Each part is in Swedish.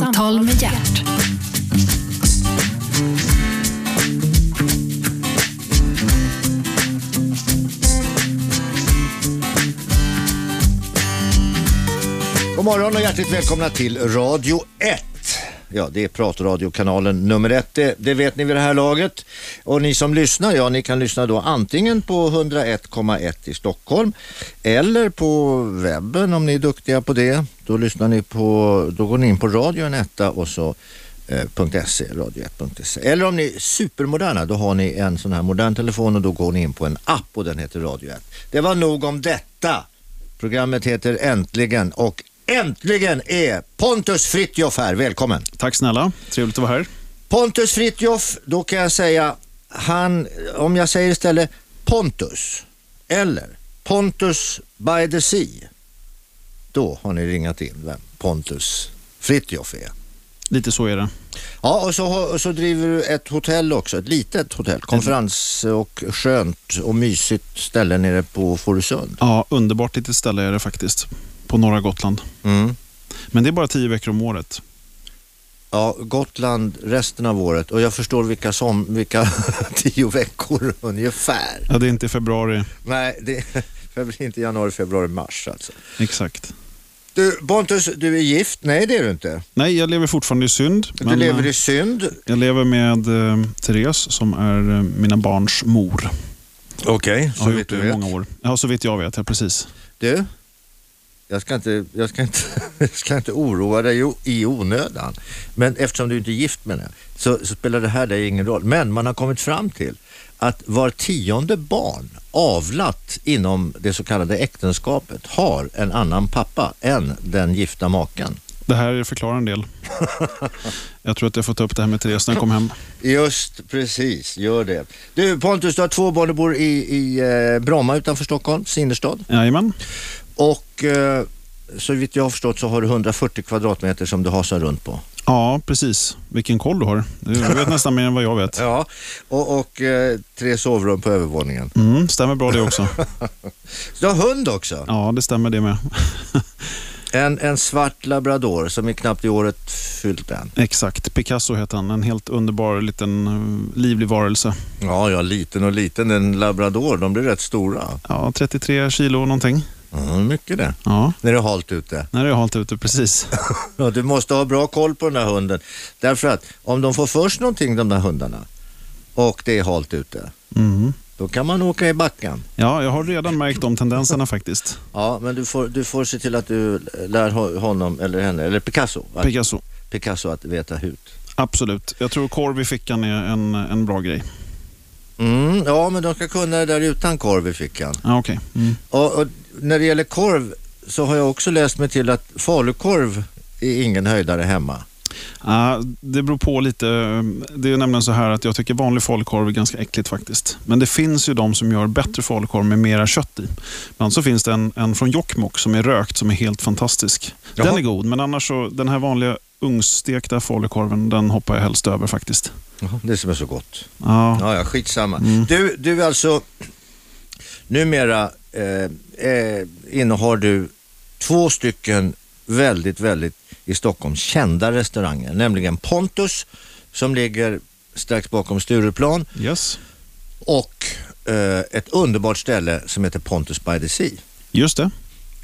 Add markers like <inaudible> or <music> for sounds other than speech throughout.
Samtal med hjärt. God morgon och hjärtligt välkomna till Radio 1. Ja, det är pratradiokanalen nummer ett, det, det vet ni vid det här laget. Och ni som lyssnar, ja ni kan lyssna då antingen på 101,1 i Stockholm eller på webben om ni är duktiga på det. Då lyssnar ni på, då går ni in på radion etta och så eh, .se, radio1.se. Eller om ni är supermoderna, då har ni en sån här modern telefon och då går ni in på en app och den heter Radio 1. Det var nog om detta. Programmet heter Äntligen och äntligen är Pontus Fritjof här. Välkommen. Tack snälla, trevligt att vara här. Pontus Fritjof, då kan jag säga, han, om jag säger istället Pontus eller Pontus by the Sea, då har ni ringat in vem Pontus Fritjof är. Lite så är det. Ja, och så, och så driver du ett hotell också, ett litet hotell, konferens och skönt och mysigt ställe nere på Fårösund. Ja, underbart litet ställe är det faktiskt. På norra Gotland. Mm. Men det är bara tio veckor om året. Ja, Gotland resten av året och jag förstår vilka, som, vilka <laughs> tio veckor ungefär. Ja, det är inte februari. Nej, det <laughs> är inte januari, februari, mars alltså. Exakt. Du, Pontus, du är gift? Nej, det är du inte. Nej, jag lever fortfarande i synd. Du lever eh, i synd. Jag lever med eh, Therese som är eh, mina barns mor. Okej, Jag har gjort det i många år. Ja, så vitt jag vet. Ja, precis. Du, jag ska inte, jag ska inte, <laughs> jag ska inte oroa dig i onödan. Men eftersom du inte är gift med henne så, så spelar det här dig ingen roll. Men man har kommit fram till att var tionde barn avlat inom det så kallade äktenskapet har en annan pappa än den gifta maken. Det här förklarar en del. <laughs> jag tror att jag får ta upp det här med Therese när jag kommer hem. Just precis, gör det. Du Pontus, du har två barn, du bor i, i eh, Bromma utanför Stockholms innerstad. Jajamän. Och eh, så vitt jag har förstått så har du 140 kvadratmeter som du hasar runt på. Ja, precis. Vilken koll du har. Du <laughs> vet nästan mer än vad jag vet. Ja, och, och eh, tre sovrum på övervåningen. Mm, stämmer bra det också. Så <laughs> du har hund också. Ja, det stämmer det med. <laughs> En, en svart labrador som är knappt i året fyllt än. Exakt. Picasso heter han. En helt underbar liten eh, livlig varelse. Ja, ja, liten och liten. En labrador, de blir rätt stora. Ja, 33 kilo någonting. Ja, mycket det. Ja, När det är halt ute. när det är halt ute, precis. <laughs> Ja, du måste ha bra koll på den här hunden. Därför att om de får först någonting, de där hundarna, och det är halt ute, Mm. då kan man åka i backen. Ja, jag har redan märkt de tendenserna faktiskt. Ja, men du får, du får se till att du lär ho- honom eller henne, eller Picasso, att, Picasso. Picasso att veta hut. Absolut. Jag tror korv i fickan är en, en bra grej. Mm, ja, men de ska kunna det där utan korv i fickan. Ja, okej. Mm. Och, och när det gäller korv så har jag också läst mig till att falukorv är ingen höjdare hemma. Ja, det beror på lite. Det är nämligen så här att jag tycker vanlig falukorv är ganska äckligt faktiskt. Men det finns ju de som gör bättre falukorv med mera kött i. Bland så finns det en, en från Jokkmokk som är rökt som är helt fantastisk. Den Jaha. är god, men annars så den här vanliga ugnsstekta falukorven, den hoppar jag helst över faktiskt. Det som är så gott. Ja, Ja, ja, skitsamma. Mm. Du, du alltså, numera eh, eh, innehar du två stycken väldigt, väldigt i Stockholm kända restauranger, nämligen Pontus som ligger strax bakom Stureplan yes. och eh, ett underbart ställe som heter Pontus by the Sea. Just det.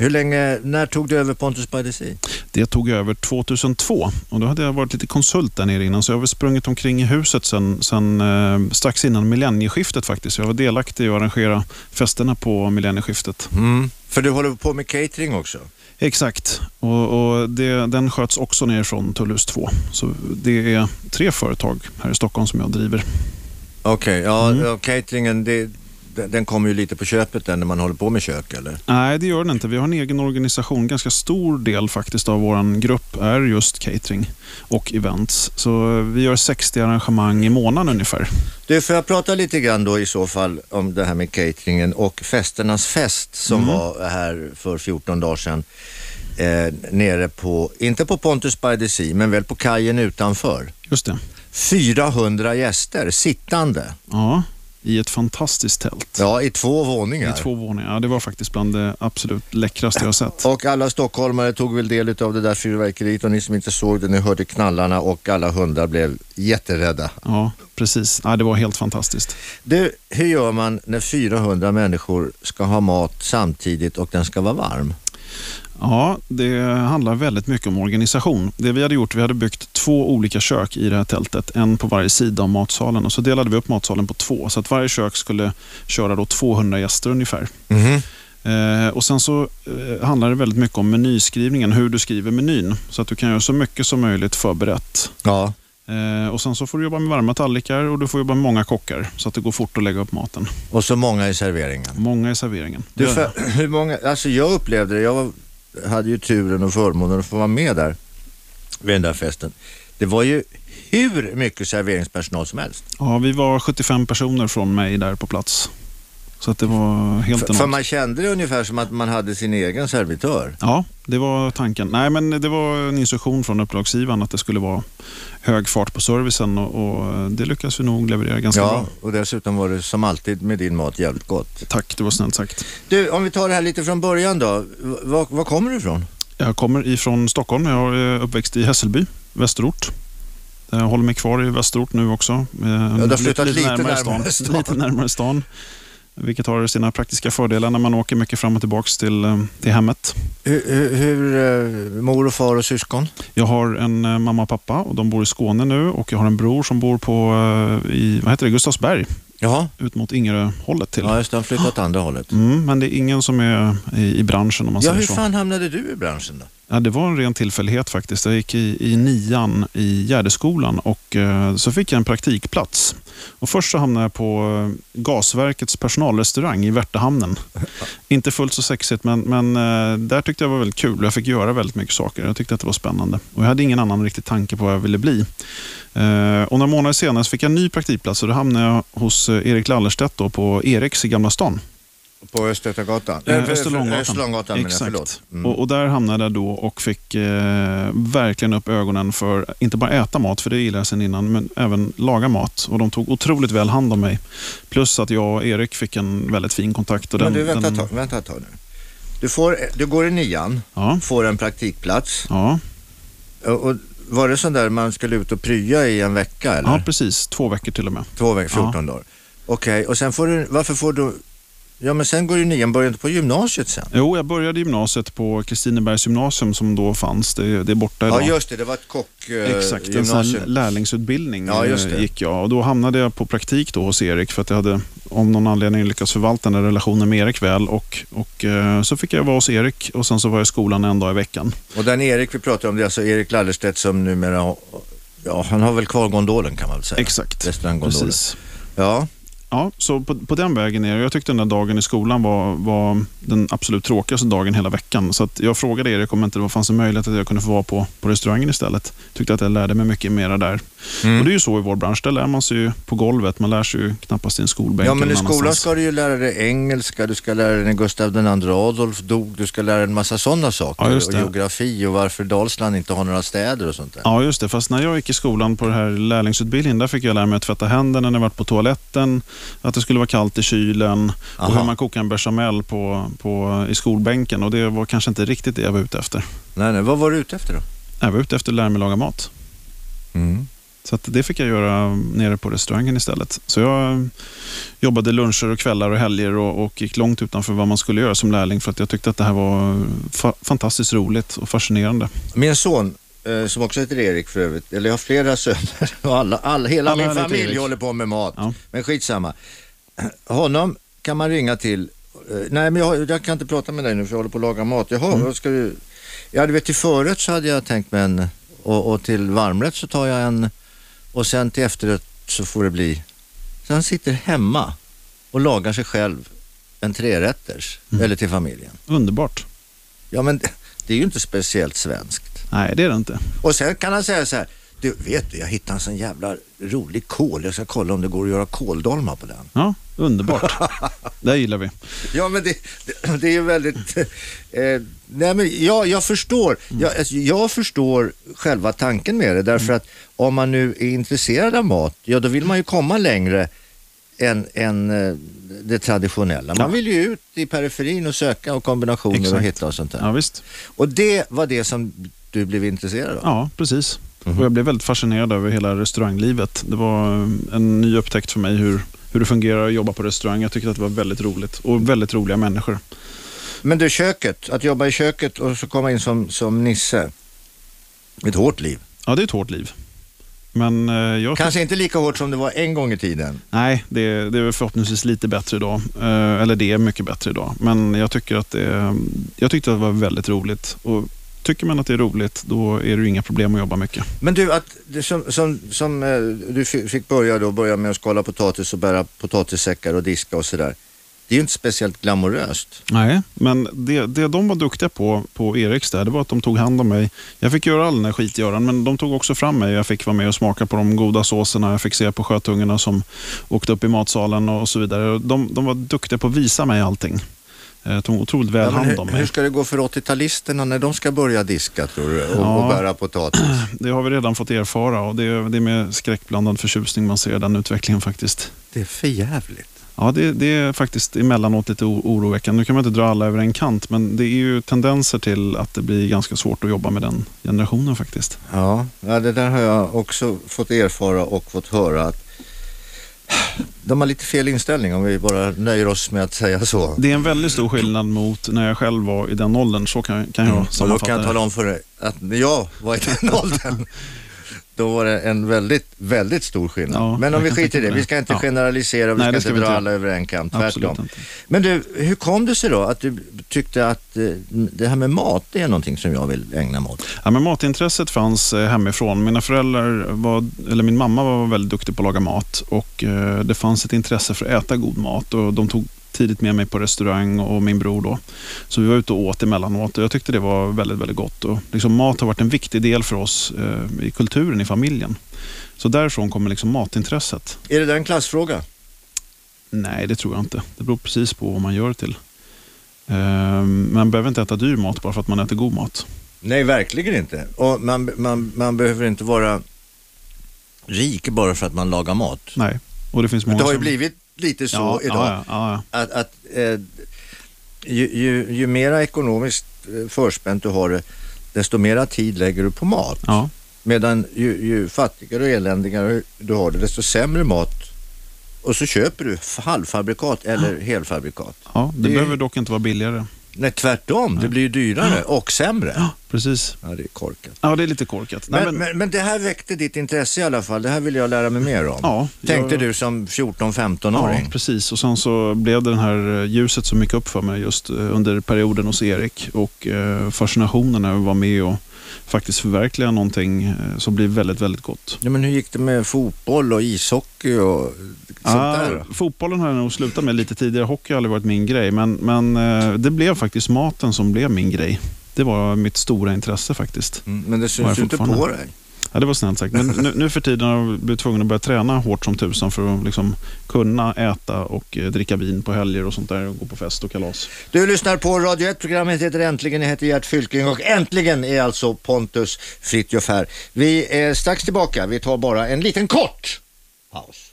Hur länge, när tog du över Pontus by the Sea? Det tog jag över 2002 och då hade jag varit lite konsult där nere innan så jag har väl sprungit omkring i huset sen, sen eh, strax innan millennieskiftet faktiskt. Jag var delaktig i att arrangera festerna på millennieskiftet. Mm. För du håller på med catering också? Exakt, och, och det, den sköts också nerifrån Tullhus 2. Så det är tre företag här i Stockholm som jag driver. Okej, ja, Mm. cateringen det, den, den kommer ju lite på köpet den när man håller på med kök eller? Nej, det gör den inte. Vi har en egen organisation. Ganska stor del faktiskt av vår grupp är just catering och events. Så vi gör 60 arrangemang i månaden ungefär. Du, får jag prata lite grann då i så fall om det här med cateringen och festernas fest som Mm. var här för 14 dagar sedan. Eh, nere på, inte på Pontus by the Sea, men väl på kajen utanför. Just det. 400 gäster sittande. Ja, i ett fantastiskt tält. Ja, i två våningar. I två våningar. Ja, det var faktiskt bland det absolut läckraste jag har sett. Och alla stockholmare tog väl del av det där fyrverkeriet och ni som inte såg det, ni hörde knallarna och alla hundar blev jätterädda. Ja, precis. Ja, det var helt fantastiskt. Du, hur gör man när 400 människor ska ha mat samtidigt och den ska vara varm? Ja, det handlar väldigt mycket om organisation. Det vi hade gjort, vi hade byggt två olika kök i det här tältet. En på varje sida av matsalen och så delade vi upp matsalen på två. Så att varje kök skulle köra då 200 gäster ungefär. Mm. Eh, och Sen så eh, handlar det väldigt mycket om menyskrivningen, hur du skriver menyn. Så att du kan göra så mycket som möjligt förberett. Ja. Eh, och Sen så får du jobba med varma tallrikar och du får jobba med många kockar så att det går fort att lägga upp maten. Och så många i serveringen. Många i serveringen. Du, för, hur många, alltså jag upplevde det, jag var, hade ju turen och förmånen att få vara med där vid den där festen. Det var ju hur mycket serveringspersonal som helst. Ja, vi var 75 personer från mig där på plats. Så att det var helt För, för man kände det ungefär som att man hade sin egen servitör. Ja, det var tanken. Nej, men det var en instruktion från uppdragsgivaren att det skulle vara hög fart på servicen och, och det lyckades vi nog leverera ganska ja, bra. och dessutom var det som alltid med din mat jävligt gott. Tack, det var snällt sagt. Du, om vi tar det här lite från början då. Var, var kommer du ifrån? Jag kommer ifrån Stockholm. Jag är uppväxt i Hässelby, västerort. Jag håller mig kvar i västerort nu också. Ja, du har flyttat lite, lite närmare, närmare stan. Lite närmare stan. Vilket har sina praktiska fördelar när man åker mycket fram och tillbaka till, eh, till hemmet. Hur, hur, hur, eh, mor och far och syskon? Jag har en eh, mamma och pappa och de bor i Skåne nu och jag har en bror som bor på i vad heter det, Gustavsberg. Jaha. Ut mot Ingerö-hållet till. Ja, just det. Flyttat åt andra hållet. Mm, men det är ingen som är i, i branschen om man ja, säger så. Hur fan hamnade du i branschen då? Ja, det var en ren tillfällighet faktiskt. Jag gick i, i nian i Gärdeskolan och eh, så fick jag en praktikplats. Och först så hamnade jag på eh, Gasverkets personalrestaurang i Värtahamnen. <laughs> Inte fullt så sexigt, men, men eh, där tyckte jag var väldigt kul. Jag fick göra väldigt mycket saker. Jag tyckte att det var spännande. Och Jag hade ingen annan riktig tanke på vad jag ville bli. Eh, och några månader senare fick jag en ny praktikplats och då hamnade jag hos Erik Lallerstedt då på Eriks i Gamla stan. På Östergatan? Eh, Österlånggatan. Österlånggatan Exakt. Mm. Och, och, där hamnade jag då och fick eh, verkligen upp ögonen för inte bara äta mat, för det gillade jag sedan innan, men även laga mat. Och De tog otroligt väl hand om mig. Plus att jag och Erik fick en väldigt fin kontakt. Och men du, vänta, den... ta, vänta ett tag nu. Du, får, du går i nian, ja. får en praktikplats. Ja. Och, och var det sån där man skulle ut och prya i en vecka? Eller? Ja, precis. Två veckor till och med. Två veckor, 14 ja. dagar. Okej, okay. och sen får du, varför får du Ja, men sen går du nian, börjar inte på gymnasiet sen? Jo, jag började gymnasiet på Kristinebergs gymnasium som då fanns. Det, det är borta idag. Ja, just det. Det var ett kockgymnasium. Eh, Exakt, en lärlingsutbildning ja, eh, gick jag. Och då hamnade jag på praktik då hos Erik för att jag hade om någon anledning lyckats förvalta den relationen med Erik väl. Och, och eh, så fick jag vara hos Erik och sen så var jag i skolan en dag i veckan. Och den Erik vi pratar om, det är alltså Erik Lallerstedt som numera, ja, han har väl kvar gondolen kan man väl säga. Exakt, precis. Ja. Ja, så på, på den vägen är Jag tyckte den där dagen i skolan var, var den absolut tråkigaste dagen hela veckan. Så jag frågade Erik om inte det fanns en möjlighet att jag kunde få vara på, på restaurangen istället. Tyckte att jag lärde mig mycket mera där. Mm. Och Det är ju så i vår bransch. Där lär man sig ju på golvet. Man lär sig ju knappast i en skolbänk. Ja, men i skolan ska du ju lära dig engelska. Du ska lära dig när Gustav II Adolf dog. Du ska lära dig en massa sådana saker. Ja, och geografi och varför Dalsland inte har några städer och sånt där. Ja, just det. Fast när jag gick i skolan på den här lärlingsutbildningen, där fick jag lära mig att tvätta händerna när jag var på toaletten att det skulle vara kallt i kylen Aha. och hur man kokar en bechamel på, på, i skolbänken. Och Det var kanske inte riktigt det jag var ute efter. Nej, nej. Vad var du ute efter då? Jag var ute efter att lära mig laga mat. Mm. Så det fick jag göra nere på restaurangen istället. Så jag jobbade luncher och kvällar och helger och, och, gick långt utanför vad man skulle göra som lärling för att jag tyckte att det här var fa fantastiskt roligt och fascinerande. Min son som också heter Erik för övrigt, eller jag har flera söner och alla, alla, hela alla min familj håller på med mat. Ja. Men skitsamma. Honom kan man ringa till. Eh, nej, men jag, jag, kan inte prata med dig nu för jag håller på att laga mat. Jaha, mm. vad ska du? Ja, du vet till förrätt så hade jag tänkt mig en och, och, till varmrätt så tar jag en och sen till efterrätt så får det bli. Så han sitter hemma och lagar sig själv en trerätters mm. eller till familjen. Underbart. Ja, men det är ju inte speciellt svenskt. Nej, det är det inte. Och sen kan han säga så här, du vet du, jag hittade en sån jävla rolig kål. Jag ska kolla om det går att göra kåldolmar på den. Ja, underbart. <laughs> det gillar vi. Ja, men det, det, det är väldigt... Eh, nej, men ja, jag förstår. Mm. Jag, alltså, jag förstår själva tanken med det. Därför mm. att om man nu är intresserad av mat, ja då vill man ju komma längre än, än eh, det traditionella. Man Ja. vill ju ut i periferin och söka och kombinationer och Exakt. hitta och sånt där. Ja, visst. Och det var det som du blev intresserad av? Ja, precis. Mhm. Och jag blev väldigt fascinerad över hela restauranglivet. Det var eh, en ny upptäckt för mig hur, hur det fungerar att jobba på restaurang. Jag tyckte att det var väldigt roligt och väldigt roliga människor. Men du, köket, att jobba i köket och så komma in som, som Nisse. Ett hårt liv. Ja, det är ett hårt liv. Men eh, jag Kanske inte lika hårt som det var en gång i tiden. Nej, det, det är förhoppningsvis lite bättre idag. Eh, eller det är mycket bättre idag. Men jag tycker att det, jag tyckte att det var väldigt roligt. Och tycker man att det är roligt, då är det ju inga problem att jobba mycket. Men du, att, som, som, som eh, du fi- fick börja då, börja med att skala potatis och bära potatissäckar och diska och sådär. Det är ju inte speciellt glamoröst. Nej, men det, det de var duktiga på, på Eriks där, det var att de tog hand om mig. Jag fick göra all den här skitgöran, men de tog också fram mig. Jag fick vara med och smaka på de goda såserna. Jag fick se på sjötungarna som åkte upp i matsalen och så vidare. De, de var duktiga på att visa mig allting. Eh, Tog otroligt väl Ja, hand om hur, mig. hur ska det gå för 80-talisterna när de ska börja diska tror du? Och, Ja. och bära potatis? <clears throat> Det har vi redan fått erfara och det är, det är med skräckblandad förtjusning man ser den utvecklingen faktiskt. Det är för jävligt. Ja, det, det är faktiskt emellanåt lite oroväckande. Nu kan man inte dra alla över en kant, men det är ju tendenser till att det blir ganska svårt att jobba med den generationen faktiskt. Ja, det där har jag också fått erfara och fått höra att de har lite fel inställning om vi bara nöjer oss med att säga så. Det är en väldigt stor skillnad mot när jag själv var i den åldern, så kan, kan jag Mm. Och då sammanfatta kan jag det. tala om för dig att jag var i den <laughs> åldern då var det en väldigt, väldigt stor skillnad. Ja, Men om vi skiter i det, vi ska inte generalisera, vi Nej, ska ska inte dra alla över en Absolut tvärtom. Men du, hur kom det sig då att du tyckte att eh, det här med mat, det är någonting som jag vill ägna mig åt? Ja, men matintresset fanns eh, hemifrån. Mina föräldrar var, eller min mamma var väldigt duktig på att laga mat och eh, det fanns ett intresse för att äta god mat och de tog tidigt med mig på restaurang och min bror då. Så vi var ute och åt emellanåt och jag tyckte det var väldigt, väldigt gott. Och liksom mat har varit en viktig del för oss eh, i kulturen i familjen. Så därifrån kommer liksom matintresset. Är det där en klassfråga? Nej, det tror jag inte. Det beror precis på vad man gör till. Eh, man behöver inte äta dyr mat bara för att man äter god mat. Nej, verkligen inte. Och man, man, man behöver inte vara rik bara för att man lagar mat. Nej. Och det finns många Det har ju som... blivit lite så ja, idag. Ja, att, att eh, ju, ju, ju mera ekonomiskt eh, förspänt du har det, desto mera tid lägger du på mat. Medan ju, ju fattigare och eländigare du har det, desto sämre mat. Och så köper du halvfabrikat eller helfabrikat. Ja, det, Det behöver dock inte vara billigare. Nej, tvärtom. Det blir ju dyrare och sämre. Ja, precis. Ja, det är korkat. Ja, det är lite korkat. Nej, Men, men, men det här väckte ditt intresse i alla fall. Det här vill jag lära mig mer om. Ja, Tänkte jag- du som 14-15-åring? Ja, precis. Och sen så blev det här eh, ljuset som gick upp för mig just eh, under perioden hos Erik och eh, fascinationen över att vara med och faktiskt förverkliga någonting eh, som blir väldigt, väldigt gott. Ja, men hur gick det med fotboll och ishockey och sånt där? Ah, fotbollen har jag nog slutat med lite tidigare. Hockey har aldrig varit min grej, men, men eh, det blev faktiskt maten som blev min grej. Det var mitt stora intresse faktiskt. Mm, men det syns ju inte på dig. Ja, det var snällt sagt. Men <laughs> nu, nu för tiden har jag blivit tvungen att börja träna hårt som tusan för att liksom kunna äta och eh, dricka vin på helger och sånt där och gå på fest och kalas. Du lyssnar på Radio 1, programmet heter Äntligen, jag heter Gert Fylking och äntligen är alltså Pontus Fritiof här. Vi är strax tillbaka, vi tar bara en liten kort paus.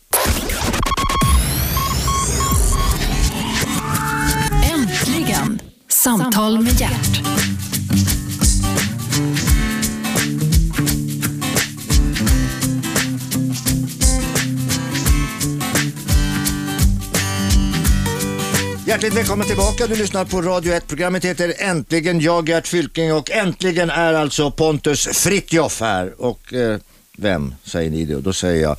Äntligen! Samtal med hjärt. Hjärtligt välkommen tillbaka, du lyssnar på Radio 1, programmet heter Äntligen, jag Gert Fylking och äntligen är alltså Pontus Fritiof här. Och eh, vem säger ni då? Då säger jag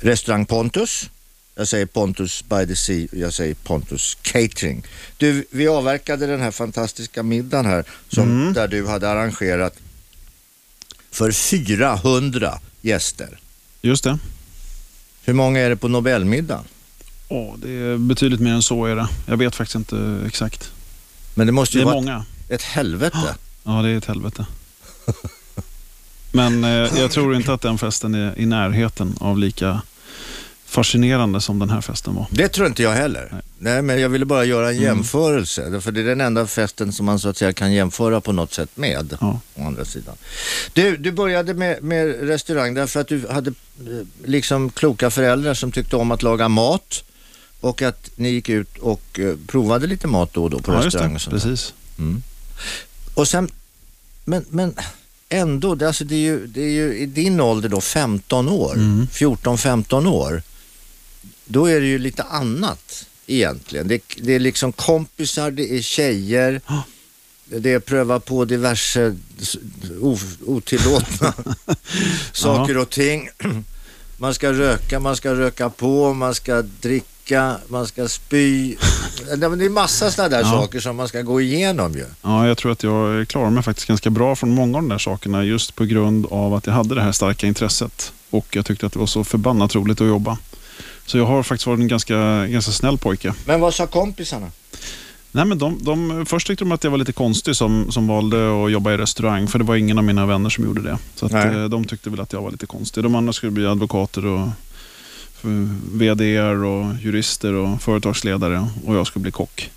Restaurang Pontus. Jag säger Pontus by the Sea och jag säger Pontus Catering. Du, vi avverkade den här fantastiska middagen här som, där du hade arrangerat för 400 gäster. Just det. Hur många är det på Nobelmiddagen? Åh, det är betydligt mer än så är det. Jag vet faktiskt inte exakt. Men det måste Det ju är vara många. ett helvete. <gasps> Ja, det är ett helvete. Men eh, jag tror inte att den festen är i närheten av lika fascinerande som den här festen var. Det tror inte jag heller. Nej. Nej. men jag ville bara göra en jämförelse. För det är den enda festen som man så att säga kan jämföra på något sätt med. Ja. Å andra sidan. Du, du började med, med restaurang därför att du hade eh, liksom kloka föräldrar som tyckte om att laga mat. Och att ni gick ut och eh, provade lite mat då och då på ja, restaurang och sånt. Precis. Och sen, men, men ändå, det, alltså det, är ju, det är ju i din ålder då 15 år, Mm. 14-15 år, då är det ju lite annat egentligen. Det, det är liksom kompisar, det är tjejer, det är pröva på diverse o, otillåtna <laughs> saker och ting. Man ska röka, man ska röka på, man ska dricka, man ska spy. <laughs> Det är massa sådana där Ja. saker som man ska gå igenom ju. Ja, jag tror att jag klarar mig faktiskt ganska bra från många av de där sakerna just på grund av att jag hade det här starka intresset och jag tyckte att det var så förbannat roligt att jobba. Så jag har faktiskt varit en ganska, ganska snäll pojke. Men vad sa kompisarna? Nej, men de, de, först tyckte de att jag var lite konstig som, som valde att jobba i restaurang, för det var ingen av mina vänner som gjorde det. Så att, eh, de tyckte väl att jag var lite konstig. De andra skulle bli advokater och VDR och jurister och företagsledare och jag skulle bli kock.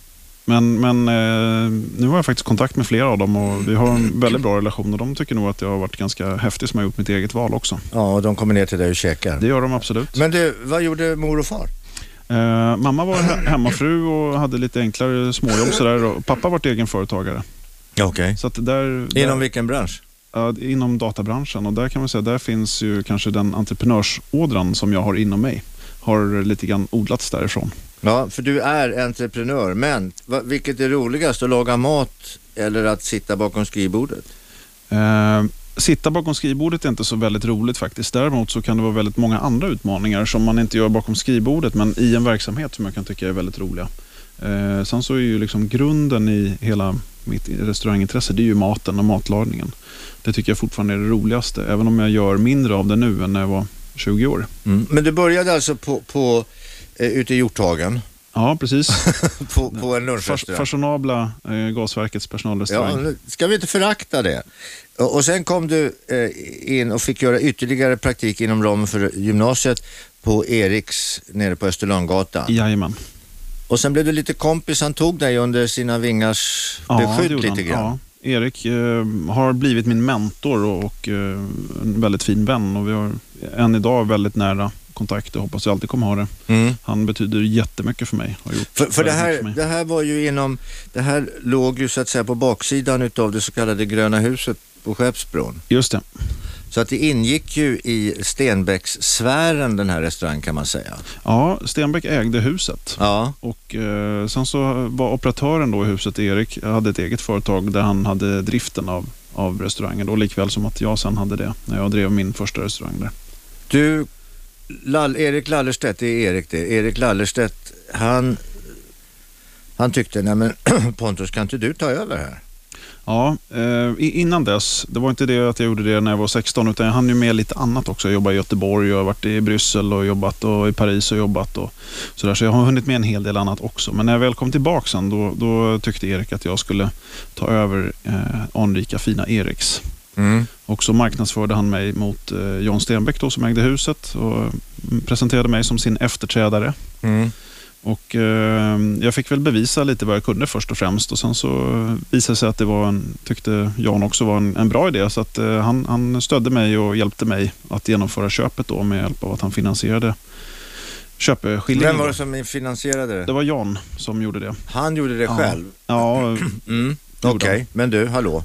Men, men eh, nu har jag faktiskt kontakt med flera av dem och vi har en väldigt bra relation och de tycker nog att jag har varit ganska häftig som har gjort mitt eget val också. Ja, och de kommer ner till dig och käkar. Det gör de absolut. Men du, vad gjorde mor och far? Eh, mamma var he- hemmafru och hade lite enklare småjobb sådär och pappa var egenföretagare. Okej. Så att där, där, Inom vilken bransch? Inom databranschen och där kan man säga där finns ju kanske den entreprenörsådran som jag har inom mig. Har lite grann odlats därifrån. Ja, för du är entreprenör, men vilket är roligast, att laga mat eller att sitta bakom skrivbordet? Eh, sitta bakom skrivbordet är inte så väldigt roligt faktiskt. Däremot så kan det vara väldigt många andra utmaningar som man inte gör bakom skrivbordet men i en verksamhet som jag kan tycka är väldigt roliga. Eh, sen så är ju liksom grunden i hela mitt restaurangintresse det är ju maten och matlagningen. Det tycker jag fortfarande är det roligaste även om jag gör mindre av det nu än när jag var 20 år. Mm. Men du började alltså på, på, eh, ute i Hjorthagen, Ja, precis. <laughs> på, på en lunchrestaurang? fashionabla eh, Gasverkets personalrestaurang. Ja, ska vi inte förakta det. Och, och sen kom du eh, in och fick göra ytterligare praktik inom ramen för gymnasiet på Eriks nere på Österlönggatan. Jajamän. Och sen blev du lite kompis, han tog dig under sina vingars Ja, beskydd lite grann. Ja. Erik eh, har blivit min mentor och, och eh, en väldigt fin vän och vi har än idag väldigt nära kontakt och hoppas jag alltid kommer ha det. Mm. Han betyder jättemycket för mig. Har gjort För, för det, här, för det här var ju inom, det här låg ju så att säga på baksidan utav det så kallade Gröna huset på Skeppsbron. Just det. Så att det ingick ju i Stenbeckssfären den här restaurangen kan man säga. Ja, Stenbeck ägde huset. Ja, Och eh, Sen så var operatören då i huset, Erik, hade ett eget företag där han hade driften av, av restaurangen. Då, likväl som att jag sen hade det när jag drev min första restaurang där. du, Lall, Erik Lallerstedt, det är Erik det. Erik Lallerstedt, han, han tyckte, nej men <clears throat> Pontus kan inte du ta över här? Ja, eh, innan dess, det var inte det att jag gjorde det när jag var 16 utan jag hann ju med lite annat också. Jag jobbade i Göteborg, jag har varit i Bryssel och jobbat och i Paris och jobbat och sådär. Så jag har hunnit med en hel del annat också. Men när jag väl kom tillbaka sen då, då tyckte Erik att jag skulle ta över eh, anrika fina Eriks. Mm. Och så marknadsförde han mig mot eh, John Stenbeck då, som ägde huset och mm, presenterade mig som sin efterträdare. Mm. Och eh, Jag fick väl bevisa lite vad jag kunde först och främst och sen så visade det sig att det var en, tyckte Jan också var en, en bra idé. Så att, eh, han, han stödde mig och hjälpte mig att genomföra köpet då med hjälp av att han finansierade köpeskillingen. Vem var det som finansierade Det det? var Jan som gjorde det. Han gjorde det Ja. själv? Ja, <clears throat> Mm. Det Okej, han. men du, hallå?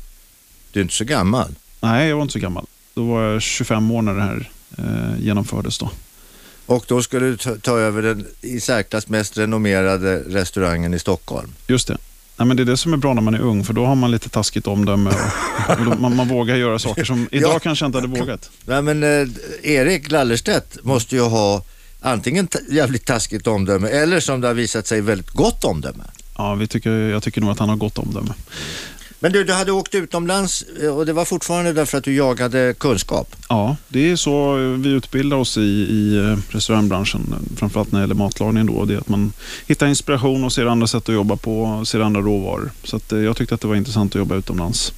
Du är inte så gammal. nej, jag var inte så gammal. Då var jag 25 år när det här eh, genomfördes. Då. Och då skulle du ta, ta över den i särklass mest renommerade restaurangen i Stockholm. Just det. Nej, men det är det som är bra när man är ung, för då har man lite taskigt omdöme och, och då, man, man vågar göra saker som <laughs> idag Ja. kanske inte hade vågat. Nej men eh, Erik Lallerstedt måste ju ha antingen jävligt taskigt omdöme eller som det har visat sig väldigt gott omdöme. Ja, vi tycker, jag tycker nog att han har gott omdöme. Men du, du hade åkt utomlands eh, och det var fortfarande därför att du jagade kunskap. Ja, det är så vi utbildar oss i, i eh, restaurangbranschen, framförallt när det gäller matlagning. Då, det är att man hittar inspiration och ser andra sätt att jobba på, ser andra råvaror. Så att, eh, jag tyckte att det var intressant att jobba utomlands.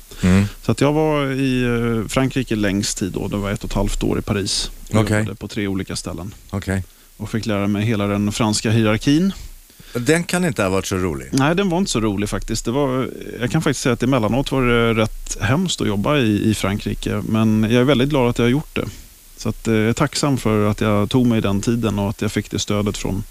Så att jag var i Frankrike längst tid då, det var ett och ett halvt år i Paris. Och Okej. jobbade på tre olika ställen. Okej. Och fick lära mig hela den franska hierarkin. Den kan inte ha varit så rolig. Nej, den var inte så rolig faktiskt. Det var, jag kan faktiskt säga att emellanåt var det rätt hemskt att jobba i, i Frankrike. Men jag är väldigt glad att jag har gjort det. Så att, eh, jag är tacksam för att jag tog mig den tiden och att jag fick det stödet från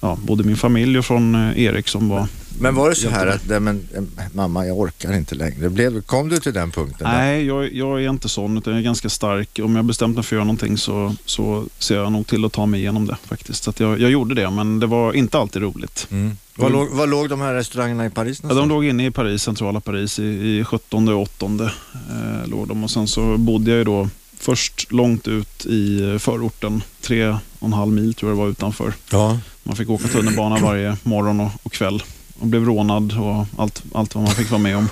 ja, både min familj och från eh, Erik som var men var det så här att, nej, men, eh, mamma jag orkar inte längre. Blev, kom du till den punkten? Nej, jag, jag är inte sån, utan jag är ganska stark. Om jag bestämt mig för att göra någonting så, så ser jag nog till att ta mig igenom det faktiskt. Så jag, jag gjorde det, men det var inte alltid roligt. Mm. Var, låg, var låg de här restaurangerna i Paris Ja, de låg inne i Paris, centrala Paris, i, i 17 och 8 eh, låg de. Och sen så bodde jag ju då först långt ut i eh, förorten, tre och en halv mil tror jag det var utanför. Ja. Man fick åka tunnelbana varje morgon och, och kväll och blev rånad och allt, allt vad man fick vara med om.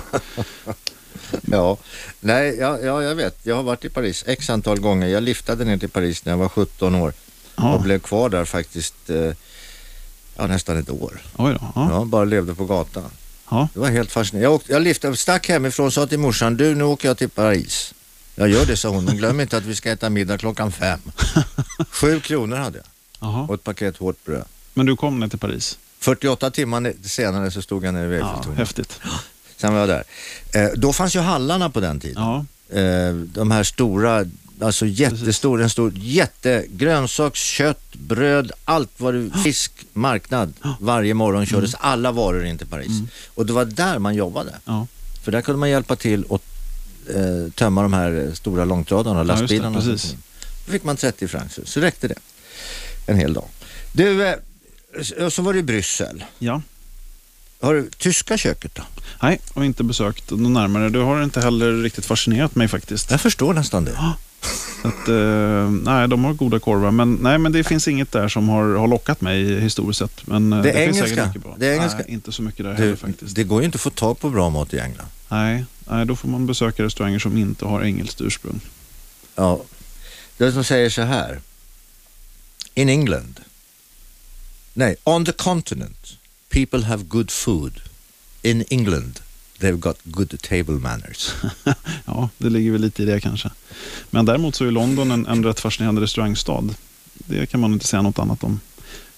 <laughs> ja. Nej, ja, ja, jag vet. Jag har varit i Paris x antal gånger. Jag liftade ner till Paris när jag var 17 år och Ja, blev kvar där faktiskt eh, ja, nästan ett år. oj då. Ja, Ja, bara levde på gatan. ja. Det var helt fascinerande. Jag, åkte, jag liftade, stack hemifrån och sa till morsan, du nu åker jag till Paris. Jag gör det, sa hon, men glöm inte att vi ska äta middag klockan fem. <laughs> Sju kronor hade jag Jaha. och ett paket hårt bröd. Men du kom ner till Paris? 48 timmar senare så stod jag nere vid Ja, Eiffeltornet. häftigt. <gasps> Sen var jag där. Eh, då fanns ju hallarna på den tiden. Ja, Eh, de här stora, alltså jättestora, en stor, jätte, grönsaks, kött, bröd, allt vad du, <gasps> fisk, marknad. <gasps> Varje morgon kördes alla varor in till Paris. Och det var där man jobbade. ja. För där kunde man hjälpa till att eh, tömma de här eh, stora långtradarna, det, lastbilarna. och precis. sånt. Då fick man 30 francs, så räckte det. En hel dag. Du, eh, och så var det i Bryssel. ja. Har du tyska köket då? Nej, och inte besökt något närmare. Det har inte heller riktigt fascinerat mig faktiskt. Jag förstår nästan det. Att, eh, nej, de har goda korvar, men, nej, men det finns inget där som har, har lockat mig historiskt sett. Men, eh, Det finns engelska, mycket bra. det engelska. Nej, inte så mycket där heller Du, faktiskt. det går ju inte att få tag på bra mat i England. Nej, nej, då får man besöka restauranger som inte har engelskt ursprung. Ja, det är som säger så här. In England. Nej, on the continent. People have good food. In England. They've got good table manners. <laughs> Ja, det ligger väl lite i det kanske. Men däremot så är London en, en rätt fascinerande restaurangstad. Det kan man inte säga något annat om.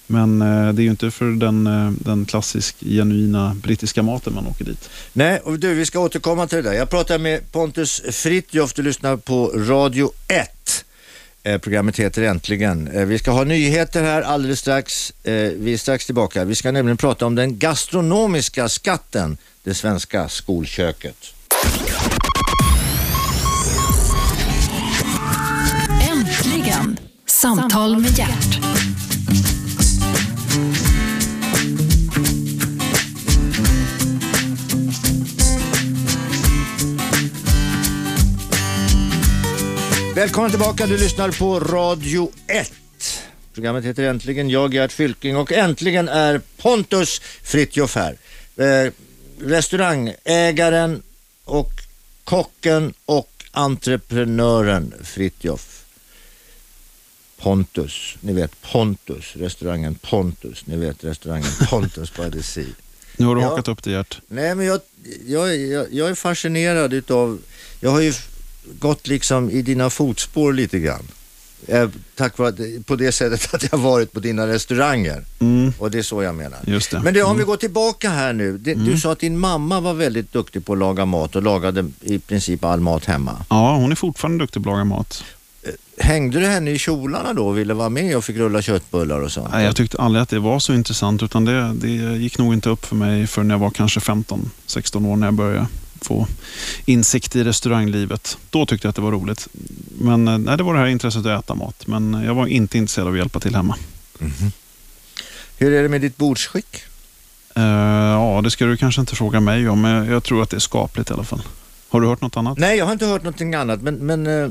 Men eh, det är ju inte för den, eh, den klassisk genuina brittiska maten man åker dit. Nej, och du, vi ska återkomma till det där. Jag pratar med Pontus Fritjof. Du lyssnar på Radio 1. Eh, programmet heter Äntligen. Eh, vi ska ha nyheter här alldeles strax. Eh, vi är strax tillbaka. Vi ska nämligen prata om den gastronomiska skatten, det svenska skolköket. Äntligen! Samtal med hjärt. Välkommen tillbaka, du lyssnar på Radio 1. Programmet heter Äntligen, jag Gert Fylking och äntligen är Pontus Fritjof här. Eh, restaurangägaren och kocken och entreprenören Fritjof. Pontus, ni vet Pontus, restaurangen Pontus, ni vet restaurangen <laughs> Pontus by the sea. Nu har du Ja. hakat upp det Gert. Nej, men jag, jag, jag, jag är fascinerad utav, jag har ju gått liksom i dina fotspår lite grann. Eh, tack vare att, på det sättet att jag varit på dina restauranger. Mm, Och det är så jag menar. just det. Men det, om Mm. vi går tillbaka här nu. Det, Du sa att din mamma var väldigt duktig på att laga mat och lagade i princip all mat hemma. Ja, hon är fortfarande duktig på att laga mat. Hängde du henne i kjolarna då och ville vara med och fick rulla köttbullar och sånt? Nej, jag tyckte aldrig att det var så intressant utan det, det gick nog inte upp för mig förrän jag var kanske 15-16 år när jag började få insikt i restauranglivet. Då tyckte jag att det var roligt. Men eh, nej, det var det här intresset att äta mat. Men jag var inte intresserad av att hjälpa till hemma. Hur är det med ditt bordsskick? Eh, ja, det ska du kanske inte fråga mig om, men jag tror att det är skapligt i alla fall. Har du hört något annat? Nej, jag har inte hört någonting annat, men, men eh,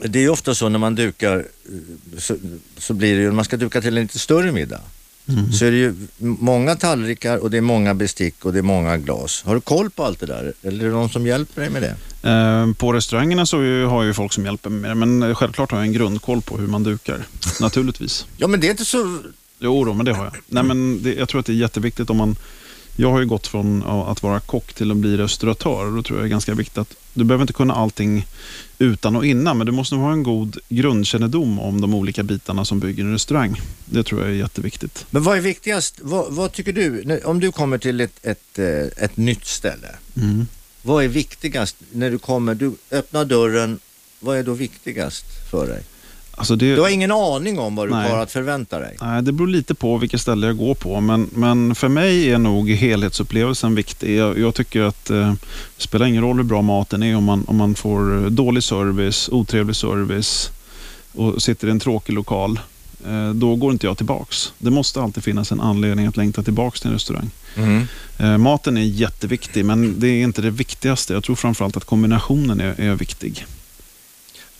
det är ju ofta så när man dukar eh, så, så blir det ju, man ska duka till en lite större middag, Mm. så är det ju många tallrikar och det är många bestick och det är många glas. Har du koll på allt det där? Eller är det någon som hjälper dig med det? Eh, På restaurangerna så har ju folk som hjälper mig med det, men självklart har jag en grundkoll på hur man dukar. <laughs> Naturligtvis. Ja, men det är inte så... Jo, då, men det har jag. Nej, men det, jag tror att det är jätteviktigt om man... Jag har ju gått från att vara kock till att bli restauratör och då tror jag det är ganska viktigt att du behöver inte kunna allting utan och innan, men du måste ha en god grundkännedom om de olika bitarna som bygger en restaurang. Det tror jag är jätteviktigt. Men vad är viktigast? Vad, vad tycker du? Om du kommer till ett, ett, eh, ett nytt ställe, Mm. vad är viktigast när du kommer? Du öppnar dörren, vad är då viktigast för dig? Alltså det, Du har ingen aning om vad du Nej. har att förvänta dig. Nej, det beror lite på vilket ställe jag går på. Men, men för mig är nog helhetsupplevelsen viktig. Jag, jag tycker att eh, det spelar ingen roll hur bra maten är om man, om man får eh, dålig service, otrevlig service och sitter i en tråkig lokal. Eh, då går inte jag tillbaks. Det måste alltid finnas en anledning att längta tillbaks till en restaurang. Eh, maten är jätteviktig, men det är inte det viktigaste. Jag tror framförallt att kombinationen är, är viktig.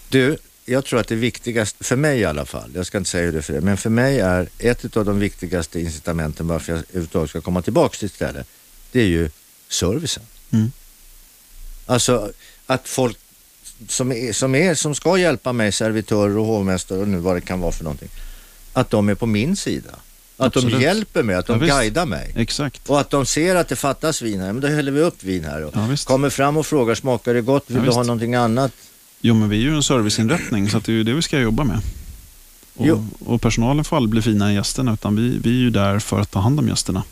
Du, jag tror att det viktigaste, för mig i alla fall, jag ska inte säga hur det är för dig, men för mig är ett av de viktigaste incitamenten varför jag överhuvudtaget ska komma tillbaka till ett ställe, det är ju servicen. Mm. Alltså att folk som, är, som, är, som ska hjälpa mig, servitörer och hovmästare och nu vad det kan vara för någonting, att de är på min sida. Att de Absolut. hjälper mig, att de Ja, guidar mig. Exakt. Och att de ser att det fattas vin här, men då häller vi upp vin här och Ja, kommer fram och frågar, smakar det gott, vill Ja, du ha någonting annat? Jo, men vi är ju en serviceinrättning, så det är ju det vi ska jobba med. Och, och personalen får aldrig bli finare än gästerna, utan vi, vi är ju där för att ta hand om gästerna.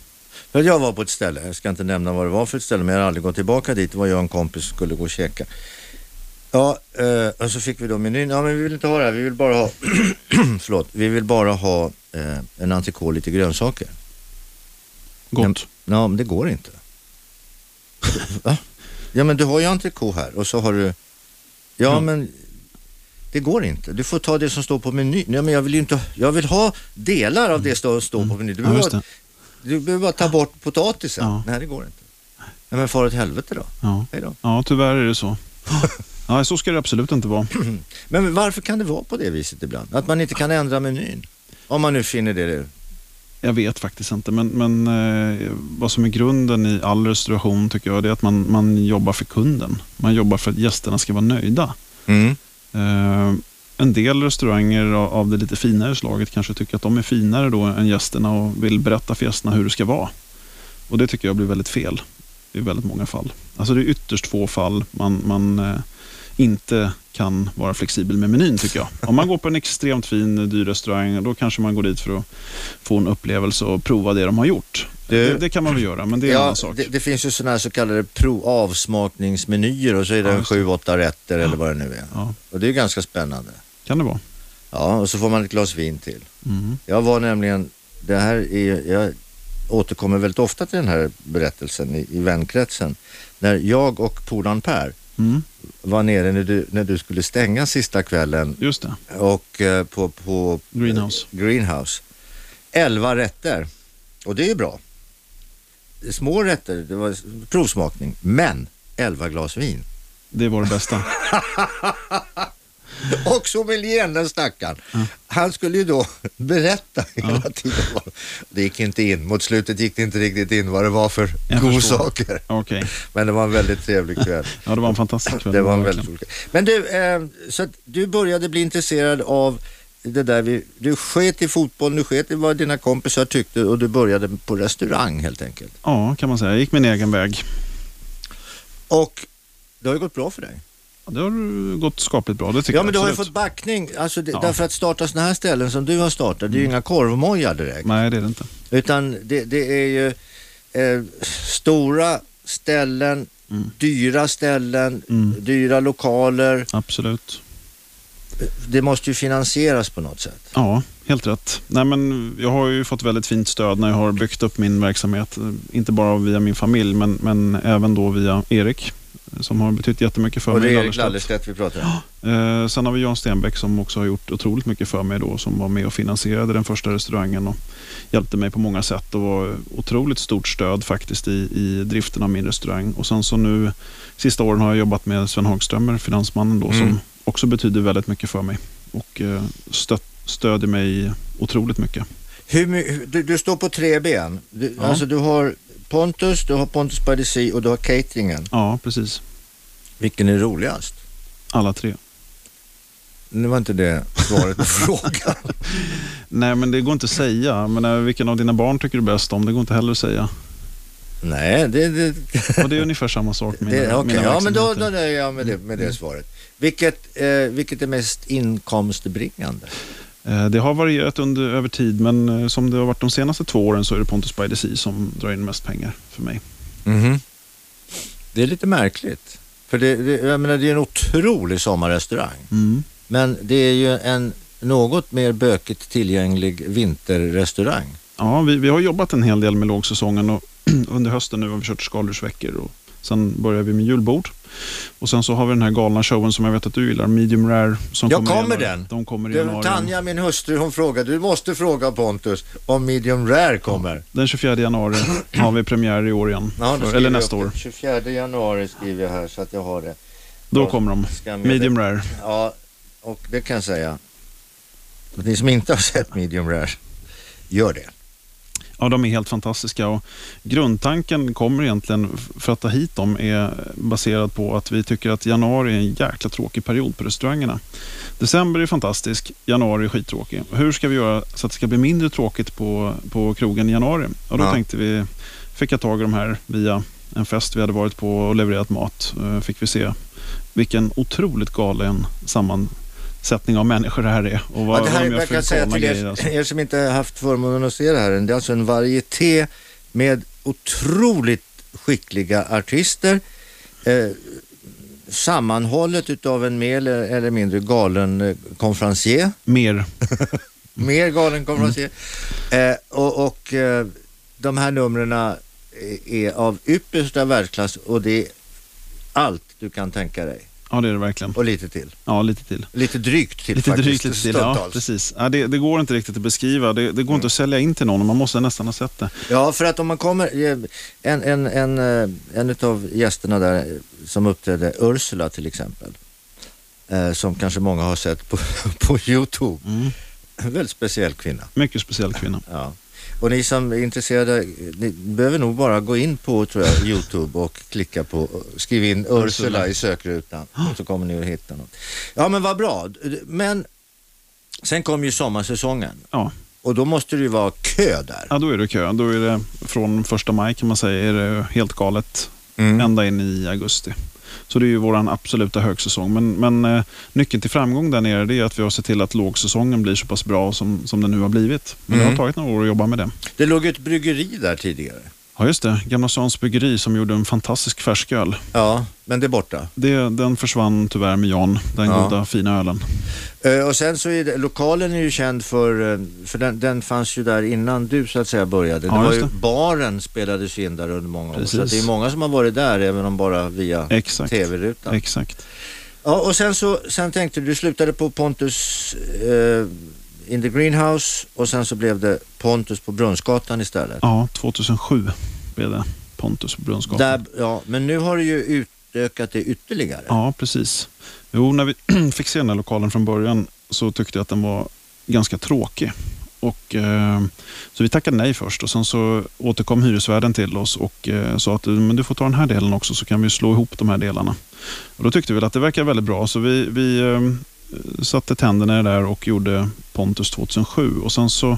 För jag var på ett ställe, jag ska inte nämna vad det var för ett ställe, men jag har aldrig gått tillbaka dit. Det var jag och en kompis som skulle gå och käka. Ja, eh, och så fick vi då menyn. Ja, men vi vill inte ha det här. Vi vill bara ha, <clears throat> förlåt, vi vill bara ha eh, en entrecote lite grönsaker. Gott. Ja, men det går inte. <laughs> Va? Ja, men du har ju entrecote här och så har du, ja, Ja. men det går inte. Du får ta det som står på menyn. Ja, men jag vill ju inte, jag vill ha delar av det som står på menyn. Du Ja, behöver ha det. du behöver bara ta bort potatisen. Ja. Nej, det går inte. Nej, men far åt helvete då. Ja. Då. ja, tyvärr är det så. <laughs> Ja, så ska det absolut inte vara. <clears throat> Men varför kan det vara på det viset ibland? Att man inte kan ändra menyn? Om man nu finner det. Jag vet faktiskt inte, men, men eh, vad som är grunden i all restauration tycker jag, det är att man, man jobbar för kunden. Man jobbar för att gästerna ska vara nöjda. Mm. Eh, en del restauranger av det lite finare slaget kanske tycker att de är finare då än gästerna och vill berätta för gästerna hur det ska vara. Och Det tycker jag blir väldigt fel i väldigt många fall. Alltså det är ytterst få fall man, man eh, inte kan vara flexibel med menyn tycker jag. Om man går på en extremt fin eh, dyr restaurang då kanske man går dit för att få en upplevelse och prova det de har gjort. Det, det kan man väl göra, men det är en Ja, annan sak. det, det finns ju sådana här så kallade avsmakningsmenyer och så är det Ja, en sju, åtta rätter eller vad det nu är. Ja, Och det är ganska spännande. kan det vara. Ja, och så får man ett glas vin till. Mm. Jag var nämligen, det här är, jag återkommer väldigt ofta till den här berättelsen i, i vänkretsen. När jag och polaren Per Mm. var nere när du, när du skulle stänga sista kvällen Just det, och eh, på, på Greenhouse. Greenhouse. Elva rätter och det är ju bra. Små rätter, det var provsmakning, men elva glas vin. Det var det bästa. <laughs> <laughs> Och sommelieren, den stackaren, han skulle ju då <laughs> berätta hela tiden. vad- Det gick inte in, mot slutet gick det inte riktigt in vad det var för Jag godsaker. Okej, Men det var en väldigt trevlig kväll. <laughs> ja, det var en fantastisk kväll. Det var en väldigt rolig kväll. Men du, eh, så du började bli intresserad av det där, vi, du sket i fotboll, du sket i vad dina kompisar tyckte och du började på restaurang helt enkelt. Ja, kan man säga. Jag gick min egen väg. Och det har ju gått bra för dig. Ja, Det har gått skapligt bra, det tycker Ja jag men du har ju fått backning, alltså det, Ja. Mm. därför att starta sådana här ställen som du har startat, det är ju inga korvmojar direkt. Nej, det är det inte. Utan det, det är ju eh, stora ställen, Mm. dyra ställen, Mm. dyra lokaler. Absolut. Det måste ju finansieras på något sätt. Ja, helt rätt. Nej, men jag har ju fått väldigt fint stöd när jag har byggt upp min verksamhet. Inte bara via min familj, men, men även då via Erik som har betytt jättemycket för Och det mig. i är Erik Lallerstedt. Vi pratar om. Eh, sen har vi Jan Stenbeck som också har gjort otroligt mycket för mig då, som var med och finansierade den första restaurangen och hjälpte mig på många sätt och var otroligt stort stöd faktiskt i, i driften av min restaurang. Och sen så nu sista åren har jag jobbat med Sven Hagströmer, finansmannen då, Mm. som också betyder väldigt mycket för mig och eh, stött, stödjer mig otroligt mycket. Hur, du, du står på tre ben. Du, Ja. Alltså du har Pontus, du har Pontus by the Sea och du har cateringen. Ja, precis. Vilken är roligast? Alla tre. Nu var inte det svaret på <laughs> frågan. Nej, men det går inte att säga. Men eh, vilken av dina barn tycker du bäst om? Det går inte heller att säga. Nej, det... det, <laughs> Och det är ungefär samma sak med det mina, okej. mina Ja, men då, då nöjer jag med det, med det svaret. Vilket, eh, vilket är mest inkomstbringande? Eh, Det har varierat under, över tid, men eh, som det har varit de senaste två åren så är det Pontus by the Sea som drar in mest pengar för mig. Mhm. Det är lite märkligt. För det, det, jag menar, det är en otrolig sommarrestaurang. Mm. Men det är ju en något mer bökigt tillgänglig vinterrestaurang. Ja, vi, vi har jobbat en hel del med lågsäsongen och <clears throat> under hösten nu har vi kört skaldjursveckor och sen börjar vi med julbord. Och sen så har vi den här galna showen som jag vet att du gillar, Medium Rare. Som Jag kommer januari. den. De kommer i januari. Tanja, min hustru, hon frågade, du måste fråga Pontus om medium rare kommer. Den 24 januari <clears throat> har vi premiär i år igen. Ja, För, eller nästa år. det. 24 januari skriver jag här så att jag har det. Då Ja, kommer de. Medium Rare. Ja, och det kan jag säga. Ni som inte har sett medium rare, gör det. Ja, de är helt fantastiska. Och grundtanken kommer egentligen för att ta hit dem är baserad på att vi tycker att januari är en jäkla tråkig period på restaurangerna. December är fantastisk, januari är skittråkig. Hur ska vi göra så att det ska bli mindre tråkigt på, på krogen i januari? Och då Ja. tänkte vi, fick jag tag i de här via en fest vi hade varit på och levererat mat. Eh, Fick vi se vilken otroligt galen sammansättning av människor det här är. Och vad, Ja, det här gör jag kan säga till er, alltså. er som inte har haft förmånen att se det här, det är alltså en varieté med otroligt skickliga artister. Eh, sammanhållet utav en mer eller, mindre galen eh, konferencier. Mer <laughs> Mer galen konferencier. Eh, och och eh, de här numren är, är av yppersta världsklass och det är allt du kan tänka dig. Ja, det är det verkligen. Och lite till. Ja, lite till. Lite drygt till Lite faktiskt. drygt lite till, ja, stundtals. precis. Ja, det, det går inte riktigt att beskriva. Det, det går inte att sälja in till någon. Man måste nästan ha sett det. Ja, för att om man kommer, eh, en, en, en, eh, en av gästerna där eh, som uppträdde, Ursula till exempel, som kanske många har sett på, <laughs> på Youtube. Mm. Väldigt speciell kvinna. Mycket speciell kvinna. Ja. Och ni som är intresserade, ni behöver nog bara gå in på tror jag, <laughs> Youtube och klicka på, skriv in Ursula, i sökrutan och <gasps> så kommer ni att hitta något. Ja men vad bra, men sen kom ju sommarsäsongen Ja. och då måste det ju vara kö där. ja, då är det kö. Då är det från första maj kan man säga, är det helt galet Mm. ända in i augusti. Så det är ju vår absoluta högsäsong. Men, men eh, nyckeln till framgång där nere det är att vi har sett till att lågsäsongen blir så pass bra som, som den nu har blivit. Men det Mm. har tagit några år att jobba med det. Det låg ett bryggeri där tidigare. Ja, just det. Gamla Stans bryggeri som gjorde en fantastisk färsköl. Ja, men det är borta. Det, den försvann tyvärr med Jan, den Ja. goda fina ölen. Eh, och sen så är det, lokalen är ju känd för, eh, för den, den fanns ju där innan du så att säga började. Ja, det var ju, det. baren spelades in där under många år. Så Precis. att det är många som har varit där även om bara via tv-rutan. Exakt. Ja, och sen så sen tänkte du, du slutade på Pontus eh, in the greenhouse och sen så blev det Pontus på Brunnsgatan istället. Ja, 2007 blev det Pontus på Brunnsgatan. Där, ja, men nu har du ju utökat det ytterligare. Ja, precis. Jo, när vi <clears throat> fick se den här lokalen från början så tyckte jag att den var ganska tråkig. Och, eh, så vi tackade nej först och sen så återkom hyresvärden till oss och eh, sa att men du får ta den här delen också så kan vi slå ihop de här delarna. Och då tyckte vi att det verkar väldigt bra så vi, vi eh, satte tänderna i det där och gjorde Pontus 2007. Och sen så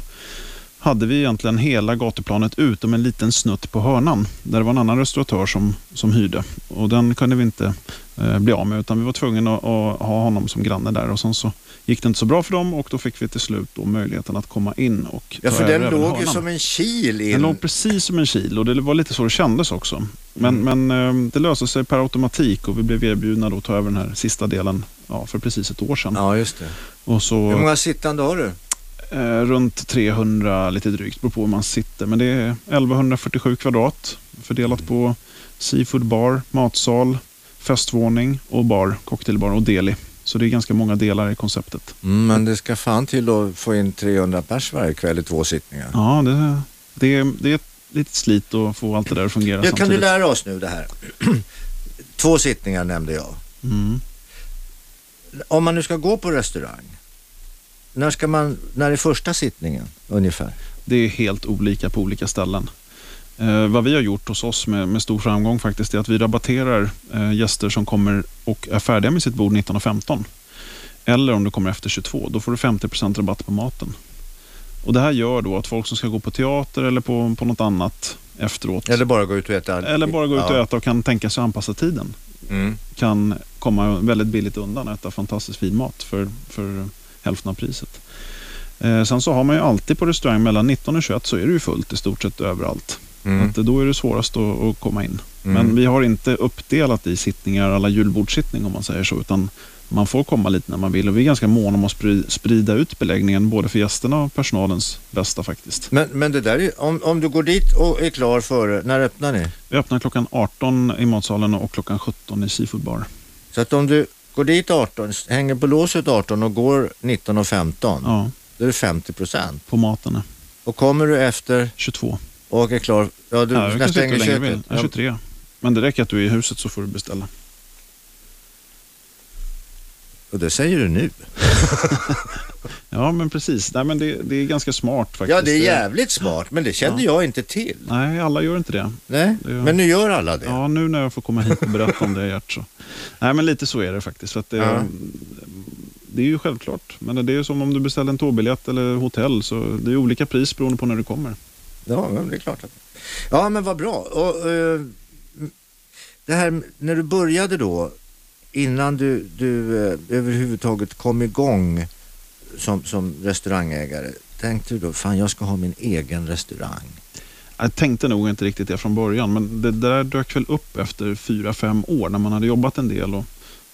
hade vi egentligen hela gatuplanet utom en liten snutt på hörnan där det var en annan restauratör som, som hyrde. Och den kunde vi inte eh, bli av med utan vi var tvungna att, att ha honom som granne där. Och sen så gick det inte så bra för dem och då fick vi till slut då möjligheten att komma in och Ja, för den låg ju som en kil in. Den låg precis som en kil och det var lite så det kändes också. Men, men eh, det löste sig per automatik och vi blev erbjudna då att ta över den här sista delen ja, för precis ett år sedan. Ja, just det. Och så, Hur många sittande har du? Eh, runt 300 lite drygt, beror på hur man sitter. Men det är 1147 kvadrat fördelat på seafood bar, matsal, festvåning och bar, cocktailbar och deli. Så det är ganska många delar i konceptet. Mm, men det ska fan till att få in 300 pers varje kväll i två sittningar. Ja, det, det, är, det är ett litet slit att få allt det där att fungera Ja, kan du samtidigt. lära oss nu det här? <clears throat> Två sittningar nämnde jag. Mm. Om man nu ska gå på restaurang, när, ska man, när är första sittningen ungefär? Det är helt olika på olika ställen. Eh, vad vi har gjort hos oss med, med stor framgång faktiskt är att vi rabatterar eh, gäster som kommer och är färdiga med sitt bord 19.15. Eller om du kommer efter 22, då får du 50% rabatt på maten. Och Det här gör då att folk som ska gå på teater eller på, på något annat efteråt, Eller bara gå ut och äta? eller bara gå ut och äta och kan tänka sig att anpassa tiden, Mm. kan komma väldigt billigt undan och äta fantastiskt fin mat för, för hälften av priset. Eh, sen så har man ju alltid på restaurang mellan 19 och 21 så är det ju fullt i stort sett överallt. Mm. Att då är det svårast att, att komma in. Mm. Men vi har inte uppdelat i sittningar alla julbordssittning om man säger så, utan man får komma lite när man vill. Och vi är ganska måna om att spri- sprida ut beläggningen både för gästerna och personalens bästa faktiskt. Men, men det där är, om, om du går dit och är klar före, när öppnar ni? Vi öppnar klockan 18 i matsalen och klockan 17 i Seafood Bar. Så att om du går dit 18, hänger på låset 18 och går 19 och 15, Ja, då är det 50 procent. på maten. Och kommer du efter 22. och är klar, ja du ja, jag vill. köket. Ja, 23. Men det räcker att du är i huset så får du beställa. Och det säger du nu. <laughs> Ja, men precis. Nej, men det, det är ganska smart faktiskt. Ja, det är jävligt smart, men det kände jag inte till. Nej, alla gör inte det. Nej, Det gör- men nu gör alla det. Ja, nu när jag får komma hit och berätta om det, Gert, så. Nej, men lite så är det faktiskt. Att det, Ja. det är ju självklart. Men det är ju som om du beställer en tågbiljett eller hotell. Så det är olika pris beroende på när du kommer. Ja, det är klart. Ja, men vad bra. Och, eh, det här när du började då, innan du, du eh, överhuvudtaget kom igång som, som restaurangägare, tänkte du då, fan jag ska ha min egen restaurang? Jag tänkte nog inte riktigt det från början, men det där dök väl upp efter fyra, fem år när man hade jobbat en del och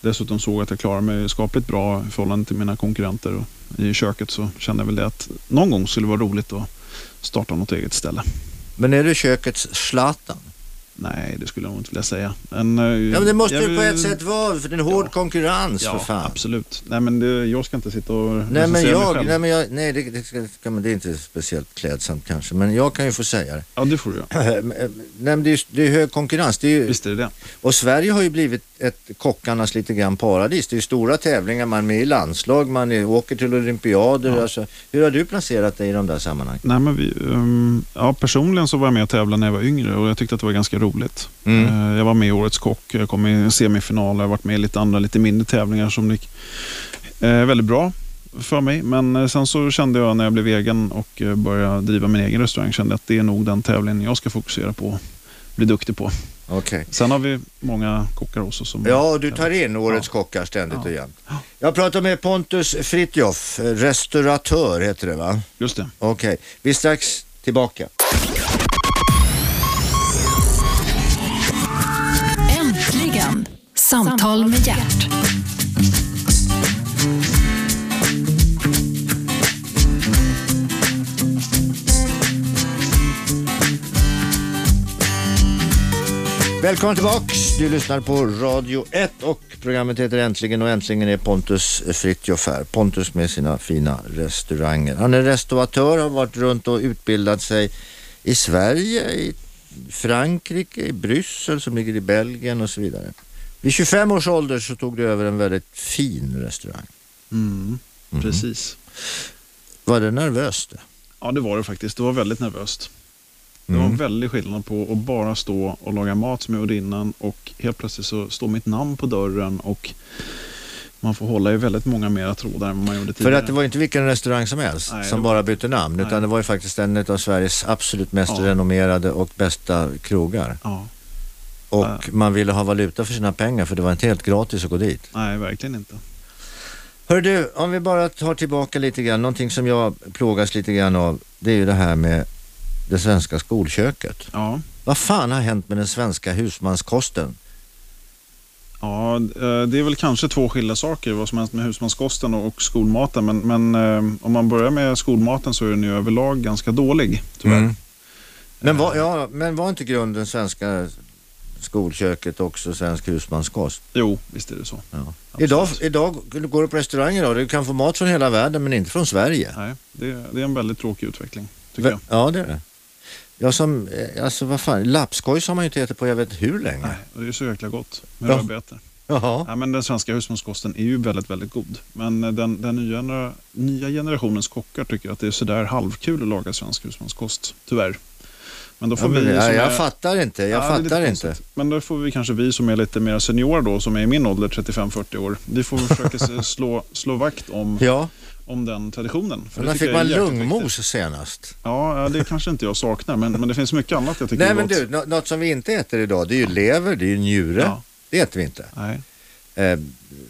dessutom såg att jag klarade mig skapligt bra i förhållande till mina konkurrenter. Och I köket så kände jag väl det att någon gång skulle det vara roligt att starta något eget ställe. Men är du kökets Zlatan? Nej, det skulle jag nog inte vilja säga. En, eh, Ja, men det måste jag ju på ett sätt vara, för det är en hård Ja. konkurrens Ja, för fan. absolut. Nej, men det, jag ska inte sitta och Nej men jag, nej, men jag, nej det, det, ska, det är inte speciellt klädsamt kanske, men jag kan ju få säga det. Ja, det får du göra. <laughs> Nej, men det, är, det är hög konkurrens. Är ju, Visst är det det. och Sverige har ju blivit ett kockarnas lite grann paradis. Det är stora tävlingar, man är med i landslag, man är, åker till olympiader. Ja. Alltså, hur har du placerat dig i de där sammanhangen? Nej, men vi, ehm, ja, personligen så var jag med och tävlade när jag var yngre och jag tyckte att det var ganska roligt. Mm. Eh, jag var med i Årets Kock, jag kom i semifinal, jag har varit med i lite andra lite mindre tävlingar som gick eh, väldigt bra för mig. Men eh, sen så kände jag när jag blev egen och började driva min egen restaurang, kände att det är nog den tävlingen jag ska fokusera på och bli duktig på. Okej. Sen har vi många kockar också som... Ja, du tar in årets kockar ständigt Ja. och jämt. Jag pratar med Pontus Fritjof, restauratör heter det va? Just det. Okej, vi är strax tillbaka. Samtal med hjärt. Välkommen tillbaks. Du lyssnar på Radio 1 och programmet heter Äntligen och äntligen är Pontus Fritjof här. Pontus med sina fina restauranger. Han är restauratör, har varit runt och utbildat sig i Sverige, i Frankrike, i Bryssel som ligger i Belgien och så vidare. Vid 25 års ålder så tog du över en väldigt fin restaurang. Mm, Mhm. Precis. Var det nervöst? Ja, det var det faktiskt. Det var väldigt nervöst. Det var Mm. en väldig skillnad på att bara stå och laga mat som jag gjorde innan och helt plötsligt så står mitt namn på dörren och man får hålla i väldigt många mera trådar än vad man gjorde För tidigare. att det var inte vilken restaurang som helst Nej, som var- bara bytte namn utan Nej. det var ju faktiskt en av Sveriges absolut mest Ja. renommerade och bästa krogar. Ja, Och Ja. man ville ha valuta för sina pengar för det var inte helt gratis att gå dit. nej, verkligen inte. Hör du, om vi bara tar tillbaka lite grann, någonting som jag plågas lite grann av, det är ju det här med det svenska skolköket. Ja, Vad fan har hänt med den svenska husmanskosten? ja, eh, det är väl kanske två skilda saker vad som hänt med husmanskosten och skolmaten. Men, men eh, om man börjar med skolmaten så är den ju överlag ganska dålig, tyvärr. Mm. Men, var, Eh, ja, men var inte grunden svenska skolköket också svensk husmanskost? Jo, visst är det så. Ja. Idag, idag går du på restaurang idag, du kan få mat från hela världen men inte från Sverige. Nej, det, det är en väldigt tråkig utveckling, tycker jag. Ja, det är det. Ja, som, eh, alltså vad fan, lapskojs har man ju inte ätit på jag vet hur länge. Nej, och det är så jäkla gott med Ja. rödbetor. Jaha. Ja, men den svenska husmanskosten är ju väldigt, väldigt god. Men eh, den, den nya, nya generationens kockar tycker att det är sådär halvkul att laga svensk husmanskost, tyvärr. Men då Ja, får men, vi ja, som jag är, fattar inte, jag Ja, fattar inte. Men då får vi kanske vi som är lite mer seniora då, som är i min ålder, 35-40 år, vi får försöka <laughs> slå, slå vakt om, Ja, om den traditionen. För men när fick jag man lungmos viktigt. senast? Ja, ja, det kanske inte jag saknar, men, men det finns mycket annat jag tycker Nej är men gott. du, nå- något som vi inte äter idag, det är ju lever, det är ju njure. Ja. Det äter vi inte. Nej. Eh,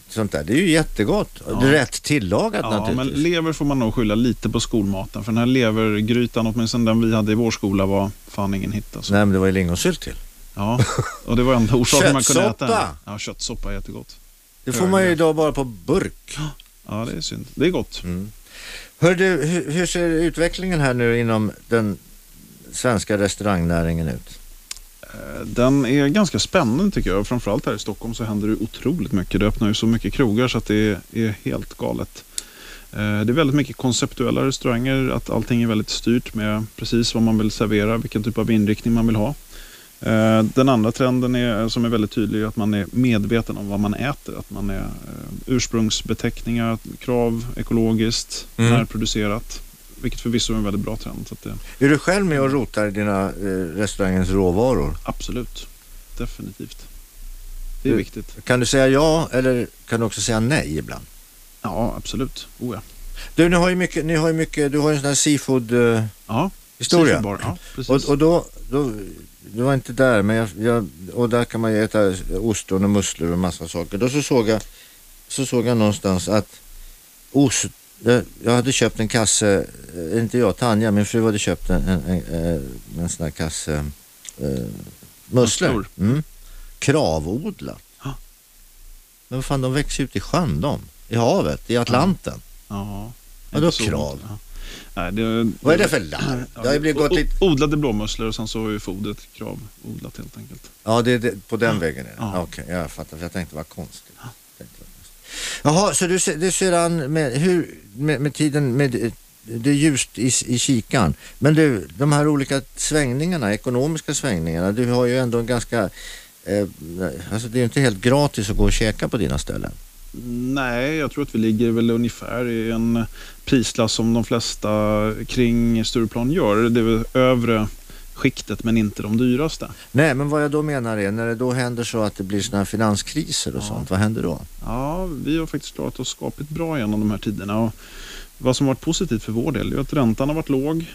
sånt där, det är ju jättegott. Ja. Rätt tillagat Ja, men naturligtvis. lever får man nog skylla lite på skolmaten. För den här levergrytan, åtminstone den vi hade i vår skola, var fan ingen hit. Alltså. Nej men det var ju lingonsylt till. Ja, och det var enda orsaken man kunde äta den. Ja, köttsoppa är jättegott. Det får man ju idag bara på burk. Ja, det är synd. Det är gott. Mm. Hör du, hur, hur ser utvecklingen här nu inom den svenska restaurangnäringen ut? Eh, Den är ganska spännande tycker jag. Framförallt här i Stockholm så händer det otroligt mycket. Det öppnar ju så mycket krogar så att det är, helt galet. Eh, Det är väldigt mycket konceptuella restauranger. Att allting är väldigt styrt med precis vad man vill servera, vilken typ av inriktning man vill ha. Eh, Den andra trenden är, som är väldigt tydlig är att man är medveten om vad man äter. Att man är ursprungsbeteckningar, krav, ekologiskt, Mm. närproducerat. Vilket förvisso är en väldigt bra trend. Så att det, Är du själv med och rotar i dina eh, restaurangens råvaror? absolut, definitivt. Det är Du- viktigt. Kan du säga ja eller kan du också säga nej ibland? Ja, absolut. Oh, ja. Du, ni har ju mycket, ni har ju mycket, du har ju en sån här seafood eh, Ja, historia. seafoodbar. Ja, precis. Och, och då, då, du var inte där, men jag, jag, och där kan man ju äta ostron och musslor och massa saker. Då så såg jag, så såg jag någonstans att ost, jag, hade köpt en kasse, eh, inte jag, Tanja, min fru hade köpt en, en, en, en, en sån här kasse eh, musslor. Mm. Kravodlat. Ja. Men vad fan, de växer ut i sjön de. I havet, i Atlanten. ja, Vadå inte så krav? Ja. Nej, det, Vad är det för larv? Det har blivit gått lite... Odlade blåmusslor och sen så är fodret kravodlat helt enkelt. Ja, det är det, på den vägen är det. Ja. Okej, jag fattar. För jag tänkte vad konstigt. Jaha, så du, ser- du ser an med, hur, med, med tiden, med, eh, det är ljust i, i kikan. Men du, de här olika svängningarna, ekonomiska svängningarna, du har ju ändå en ganska, eh, alltså det är ju inte helt gratis att gå och käka på dina ställen. Nej, jag tror att vi ligger väl ungefär i en prisklass som de flesta kring Stureplan gör. Det är väl övre skiktet men inte de dyraste. Nej, men vad jag då menar är, när det då händer så att det blir sådana här finanskriser och Ja. sånt, vad händer då? Ja, vi har faktiskt klarat oss skapligt bra genom de här tiderna. Och vad som varit positivt för vår del är att räntan har varit låg.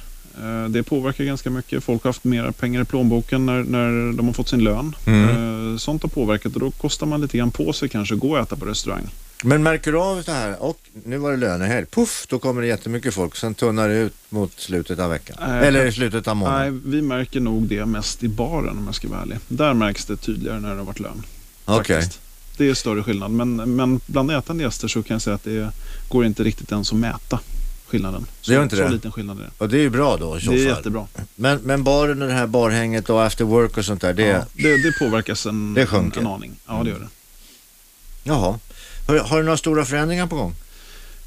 Eh, Det påverkar ganska mycket. Folk har haft mer pengar i plånboken när, när de har fått sin lön. Mm. Eh, Sånt har påverkat och då kostar man lite grann på sig kanske att gå och äta på restaurang. Men märker du av det här, och nu var det lönehelg, puff, då kommer det jättemycket folk, sen tunnar det ut mot slutet av veckan. Nej, Eller i slutet av Nej, månaden. vi märker nog det mest i baren om jag ska vara ärlig. Där märks det tydligare när det har varit lön. Okej. faktiskt. Det är större skillnad. Men, men bland ätande gäster så kan jag säga att det går inte riktigt ens att mäta skillnaden. Så, Det gör inte så det? liten skillnad är det. Och det är ju bra då i så Det är jättebra. Men, men baren och det här barhänget och after work och sånt där, det... Ja, det, det påverkas en, Det sjunker. en aning. Ja, det gör det. Jaha. Har, har du några stora förändringar på gång?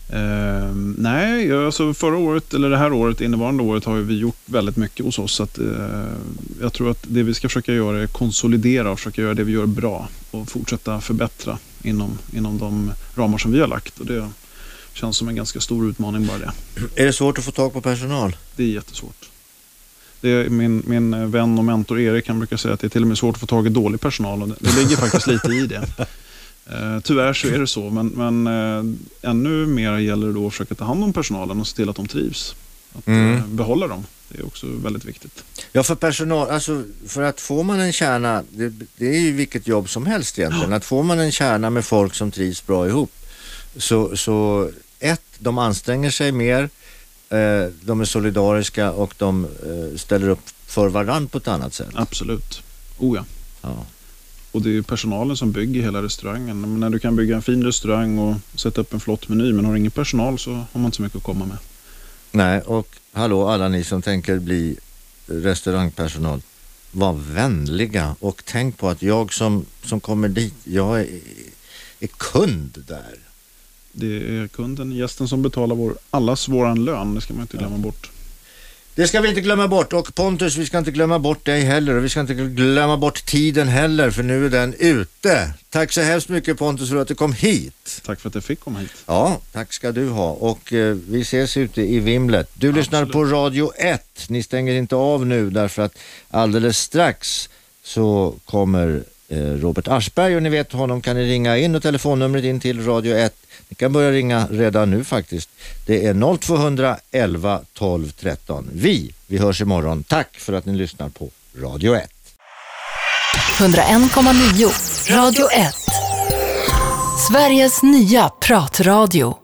Ehm, nej, alltså förra året, eller det här året, innevarande året, har vi gjort väldigt mycket hos oss. Så att, eh, jag tror att det vi ska försöka göra är konsolidera och försöka göra det vi gör bra och fortsätta förbättra inom, inom de ramar som vi har lagt. Och det känns som en ganska stor utmaning bara det. Är det svårt att få tag på personal? Det är jättesvårt. Det är min, min vän och mentor Erik han brukar säga att det är till och med svårt att få tag i dålig personal. Och det, det ligger faktiskt lite i det. Eh, tyvärr så är det så, men, men eh, ännu mer gäller det då att försöka ta hand om personalen och se till att de trivs. Att Mm. eh, behålla dem. Det är också väldigt viktigt. Ja, för personal, alltså för att får man en kärna, det, det är ju vilket jobb som helst egentligen, att får man en kärna med folk som trivs bra ihop, så, så ett, de anstränger sig mer, eh, de är solidariska och de eh, ställer upp för varandra på ett annat sätt. Absolut. Oh ja. Ja. Och det är personalen som bygger hela restaurangen. Men när du kan bygga en fin restaurang och sätta upp en flott meny men har ingen personal så har man inte så mycket att komma med. Nej, och hallå alla ni som tänker bli restaurangpersonal, var vänliga och tänk på att jag som, som kommer dit, jag är, är kund där. Det är kunden, gästen som betalar vår, allas våran lön. Det ska man inte glömma bort. Det ska vi inte glömma bort och Pontus, vi ska inte glömma bort dig heller och vi ska inte glömma bort tiden heller för nu är den ute. Tack så hemskt mycket Pontus för att du kom hit. Tack för att jag fick komma hit. Ja, tack ska du ha och eh, vi ses ute i vimlet. Du lyssnar Absolut. på Radio 1. Ni stänger inte av nu därför att alldeles strax så kommer eh, Robert Aschberg och ni vet honom kan ni ringa in och telefonnumret in till Radio 1. Ni kan börja ringa redan nu faktiskt. Det är 0211 12 13. Vi, vi hörs imorgon. Tack för att ni lyssnar på Radio 1. 101,9 Radio 1. Sveriges nya pratradio.